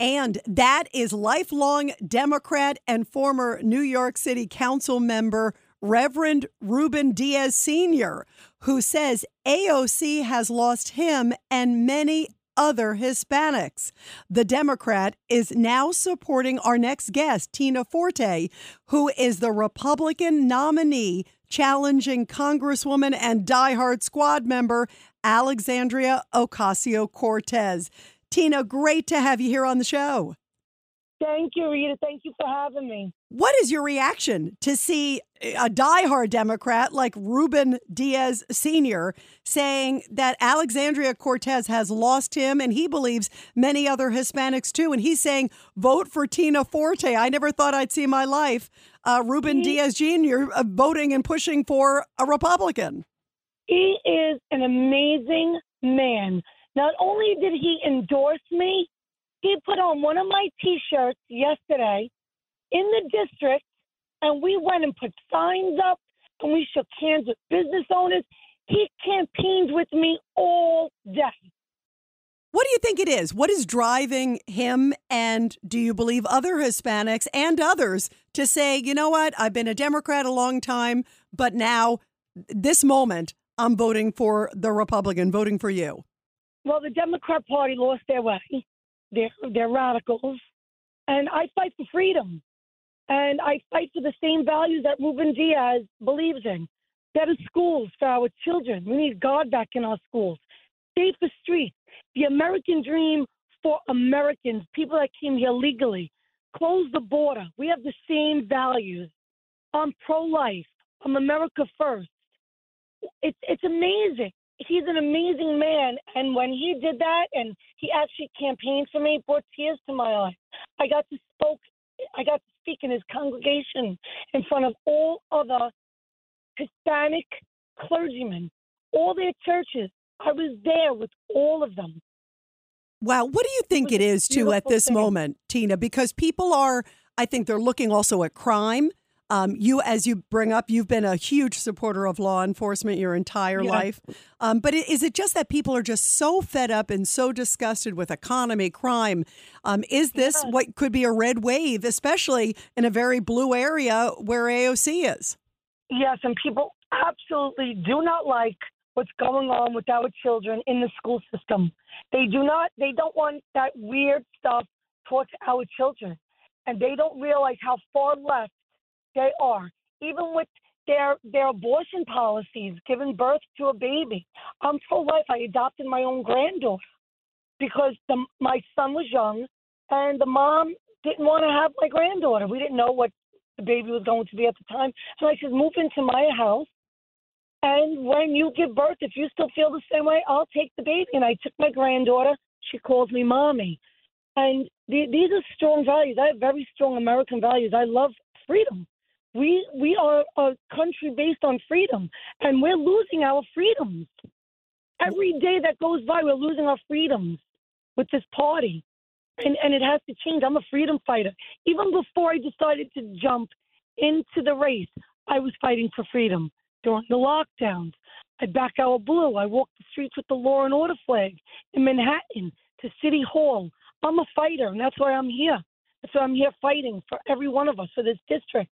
And that is lifelong Democrat and former New York City Council member Reverend Ruben Diaz Sr., who says AOC has lost him and many other Hispanics. The Democrat is now supporting our next guest, Tina Forte, who is the Republican nominee challenging Congresswoman and diehard squad member Alexandria Ocasio Cortez. Tina, great to have you here on the show. Thank you, Rita. Thank you for having me. What is your reaction to see a diehard Democrat like Ruben Diaz Sr. saying that Alexandria Cortez has lost him and he believes many other Hispanics too? And he's saying, vote for Tina Forte. I never thought I'd see my life. Uh, Ruben he, Diaz Jr. Uh, voting and pushing for a Republican. He is an amazing man. Not only did he endorse me, he put on one of my t shirts yesterday in the district, and we went and put signs up and we shook hands with business owners. He campaigned with me all day. What do you think it is? What is driving him and do you believe other Hispanics and others to say, you know what, I've been a Democrat a long time, but now this moment I'm voting for the Republican, voting for you? Well, the Democrat Party lost their way. They're, they're radicals. And I fight for freedom. And I fight for the same values that Ruben Diaz believes in. Better schools for our children. We need God back in our schools. Safer streets. The American dream for Americans, people that came here legally. Close the border. We have the same values. I'm pro life. I'm America first. It's, it's amazing he's an amazing man. And when he did that, and he actually campaigned for me, brought tears to my eyes. I got to spoke. I got to speak in his congregation in front of all other Hispanic clergymen, all their churches. I was there with all of them. Wow, what do you think it, it is too at this thing. moment, Tina? Because people are, I think they're looking also at crime. Um, you, as you bring up, you've been a huge supporter of law enforcement your entire yeah. life. Um, but is it just that people are just so fed up and so disgusted with economy, crime? Um, is this yeah. what could be a red wave, especially in a very blue area where AOC is? Yes, and people absolutely do not like what's going on with our children in the school system. They do not. They don't want that weird stuff taught to our children, and they don't realize how far left they are. Even with their their abortion policies, giving birth to a baby. I'm pro life. I adopted my own granddaughter because the, my son was young and the mom didn't want to have my granddaughter. We didn't know what the baby was going to be at the time. So I said, move into my house. And when you give birth, if you still feel the same way, I'll take the baby. And I took my granddaughter. She calls me mommy. And the, these are strong values. I have very strong American values. I love freedom. We we are a country based on freedom, and we're losing our freedoms. Every day that goes by, we're losing our freedoms with this party, and and it has to change. I'm a freedom fighter. Even before I decided to jump into the race, I was fighting for freedom during the lockdowns. I back our blue. I walked the streets with the law and order flag in Manhattan to City Hall. I'm a fighter, and that's why I'm here. That's why I'm here fighting for every one of us for this district.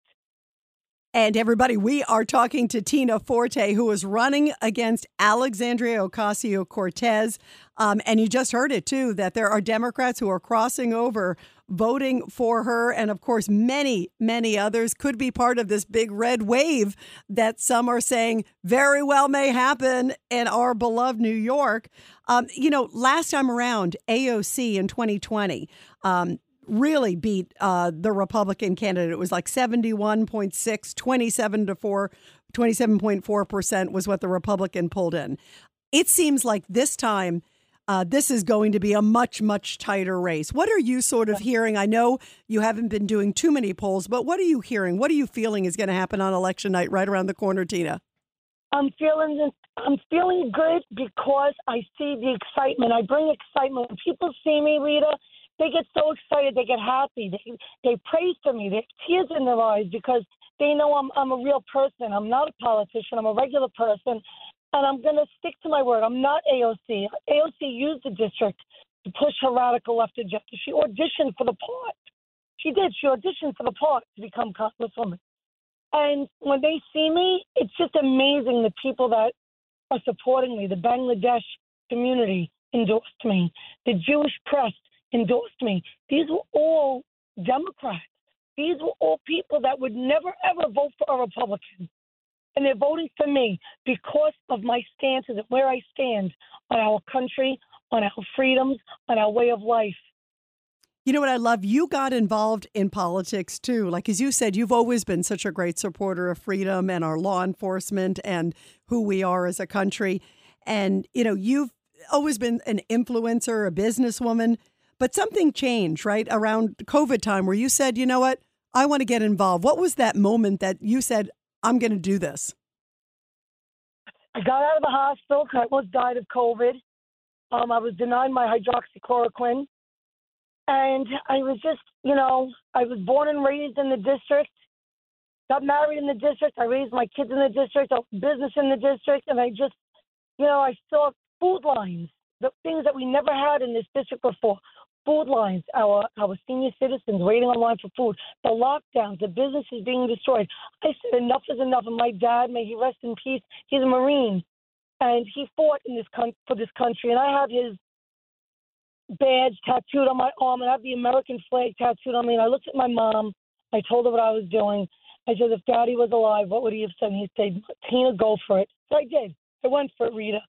And everybody, we are talking to Tina Forte, who is running against Alexandria Ocasio Cortez. Um, and you just heard it too that there are Democrats who are crossing over, voting for her. And of course, many, many others could be part of this big red wave that some are saying very well may happen in our beloved New York. Um, you know, last time around, AOC in 2020, um, really beat uh, the Republican candidate. It was like 71.6, 27 to 4, 27.4% was what the Republican pulled in. It seems like this time uh, this is going to be a much, much tighter race. What are you sort of hearing? I know you haven't been doing too many polls, but what are you hearing? What are you feeling is going to happen on election night right around the corner, Tina? I'm feeling I'm feeling good because I see the excitement. I bring excitement. When people see me, Rita, they get so excited, they get happy, they they praise for me, they have tears in their eyes because they know I'm I'm a real person. I'm not a politician. I'm a regular person, and I'm going to stick to my word. I'm not AOC. AOC used the district to push her radical left agenda. She auditioned for the part. She did. She auditioned for the part to become Congresswoman. And when they see me, it's just amazing the people that are supporting me. The Bangladesh community endorsed me. The Jewish press endorsed me. These were all Democrats. These were all people that would never, ever vote for a Republican. And they're voting for me because of my stances and where I stand on our country, on our freedoms, on our way of life. You know what I love? You got involved in politics too. Like, as you said, you've always been such a great supporter of freedom and our law enforcement and who we are as a country. And, you know, you've always been an influencer, a businesswoman. But something changed, right, around COVID time where you said, you know what, I want to get involved. What was that moment that you said, I'm going to do this? I got out of the hospital because I almost died of COVID. Um, I was denied my hydroxychloroquine. And I was just, you know, I was born and raised in the district, got married in the district. I raised my kids in the district, a business in the district. And I just, you know, I saw food lines, the things that we never had in this district before food lines, our our senior citizens waiting online for food, the lockdowns, the businesses being destroyed. I said enough is enough. And my dad, may he rest in peace, he's a Marine, and he fought in this con- for this country. And I have his badge tattooed on my arm, and I have the American flag tattooed on me. And I looked at my mom. I told her what I was doing. I said, if Daddy was alive, what would he have said? And he said, Tina, go for it. So I did. I went for it, Rita.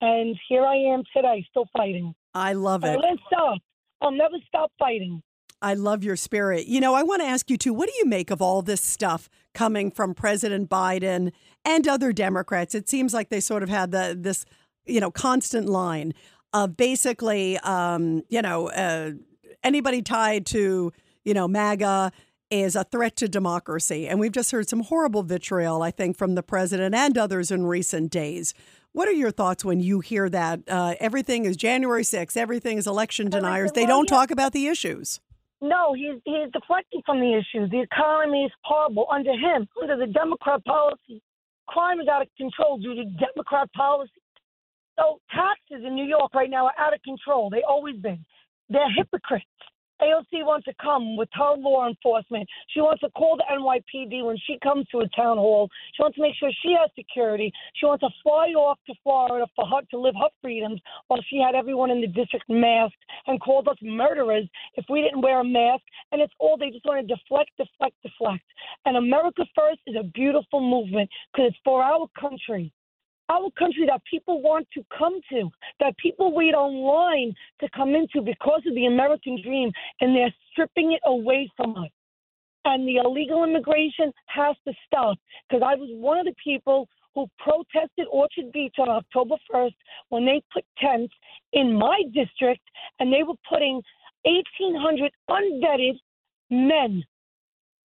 And here I am today, still fighting. I love it. I won't stop. I'll never stop fighting. I love your spirit. You know, I want to ask you too, what do you make of all this stuff coming from President Biden and other Democrats? It seems like they sort of had the this, you know, constant line of basically, um, you know, uh, anybody tied to, you know, MAGA is a threat to democracy. And we've just heard some horrible vitriol, I think, from the president and others in recent days. What are your thoughts when you hear that uh, everything is January 6th, everything is election deniers? They don't talk about the issues. No, he's he's deflecting from the issues. The economy is horrible under him, under the Democrat policy. Crime is out of control due to Democrat policy. So taxes in New York right now are out of control. They always been. They're hypocrites. AOC wants to come with her law enforcement. She wants to call the NYPD when she comes to a town hall. She wants to make sure she has security. She wants to fly off to Florida for her to live her freedoms while she had everyone in the district masked and called us murderers if we didn't wear a mask. And it's all they just want to deflect, deflect, deflect. And America First is a beautiful movement because it's for our country our country that people want to come to, that people wait online to come into because of the American dream, and they're stripping it away from us. And the illegal immigration has to stop because I was one of the people who protested Orchard Beach on October 1st when they put tents in my district and they were putting 1,800 unvetted men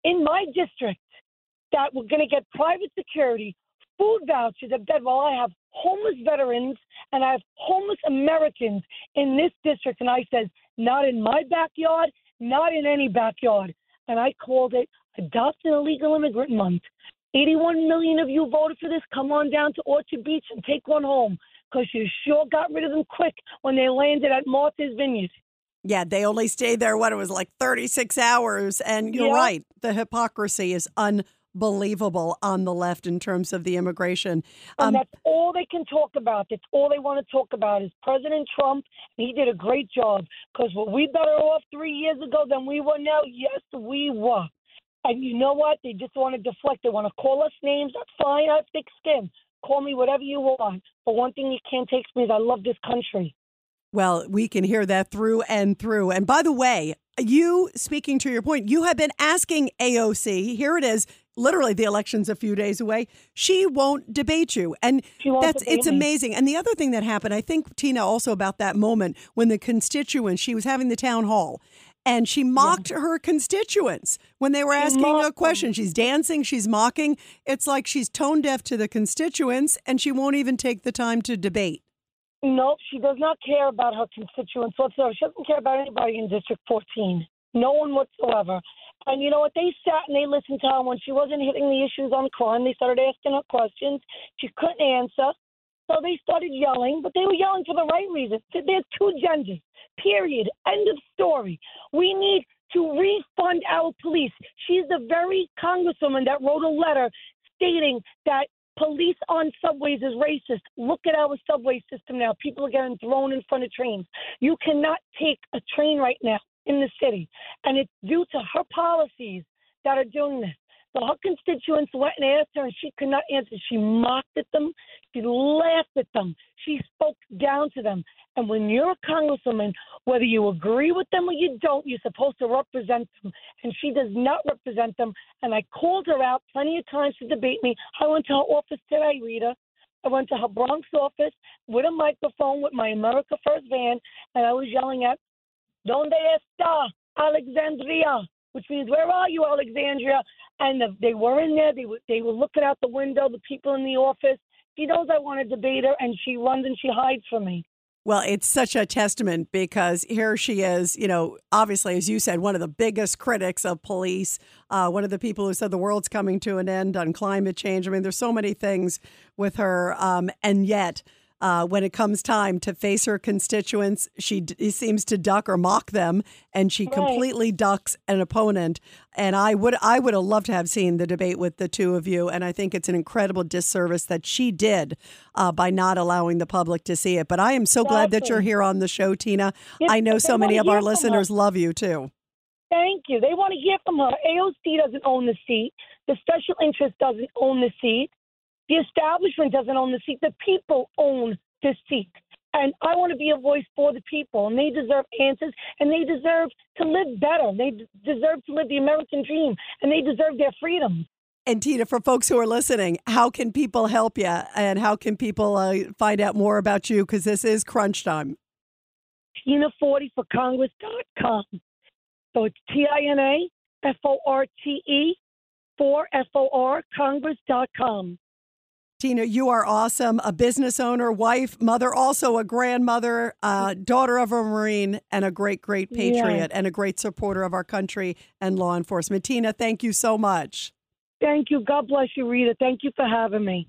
in my district that were going to get private security food vouchers at bed while I have homeless veterans and I have homeless Americans in this district. And I said, not in my backyard, not in any backyard. And I called it Adopt an Illegal Immigrant Month. 81 million of you voted for this. Come on down to Orchard Beach and take one home because you sure got rid of them quick when they landed at Martha's Vineyard. Yeah, they only stayed there, what it was like 36 hours. And you're yeah. right. The hypocrisy is unbelievable believable on the left in terms of the immigration. Um, and that's all they can talk about. That's all they want to talk about is President Trump. He did a great job because were we better off three years ago than we were now? Yes, we were. And you know what? They just want to deflect. They want to call us names. That's fine. I have thick skin. Call me whatever you want. But one thing you can't take from me is I love this country. Well, we can hear that through and through. And by the way, you speaking to your point, you have been asking AOC, here it is, literally the election's a few days away. She won't debate you. And that's it's me. amazing. And the other thing that happened, I think Tina also about that moment when the constituents, she was having the town hall and she mocked yeah. her constituents when they were asking a question. Them. She's dancing, she's mocking. It's like she's tone deaf to the constituents and she won't even take the time to debate. No, she does not care about her constituents whatsoever. She doesn't care about anybody in District 14. No one whatsoever. And you know what? They sat and they listened to her when she wasn't hitting the issues on crime. They started asking her questions. She couldn't answer. So they started yelling, but they were yelling for the right reason. There's two genders, period. End of story. We need to refund our police. She's the very congresswoman that wrote a letter stating that police on subways is racist. Look at our subway system now. People are getting thrown in front of trains. You cannot take a train right now in the city, and it's due to her policies that are doing this. So her constituents went and asked her, and she could not answer. She mocked at them. She laughed at them. She spoke down to them. And when you're a congresswoman, whether you agree with them or you don't, you're supposed to represent them. And she does not represent them. And I called her out plenty of times to debate me. I went to her office today, Rita. I went to her Bronx office with a microphone with my America First van, and I was yelling at, Donde está Alexandria? Which means, where are you, Alexandria? And the, they were in there. They were they were looking out the window. The people in the office. She knows I want to debate her, and she runs and she hides from me. Well, it's such a testament because here she is, you know, obviously, as you said, one of the biggest critics of police, uh, one of the people who said the world's coming to an end on climate change. I mean, there's so many things with her. Um, and yet, uh, when it comes time to face her constituents, she d- seems to duck or mock them, and she right. completely ducks an opponent. And I would I would have loved to have seen the debate with the two of you, and I think it's an incredible disservice that she did uh, by not allowing the public to see it. But I am so exactly. glad that you're here on the show, Tina. Yes, I know so many of our listeners love you too. Thank you. They want to hear from her. AOC doesn't own the seat. The special interest doesn't own the seat. The establishment doesn't own the seat. The people own the seat. And I want to be a voice for the people, and they deserve answers, and they deserve to live better. They d- deserve to live the American dream, and they deserve their freedom. And Tina, for folks who are listening, how can people help you, and how can people uh, find out more about you? Because this is crunch time. TinaForte for Congress.com. So it's T I N A F O R T E for F O R Congress.com. Tina, you are awesome. A business owner, wife, mother, also a grandmother, uh, daughter of a Marine, and a great, great patriot and a great supporter of our country and law enforcement. Tina, thank you so much. Thank you. God bless you, Rita. Thank you for having me.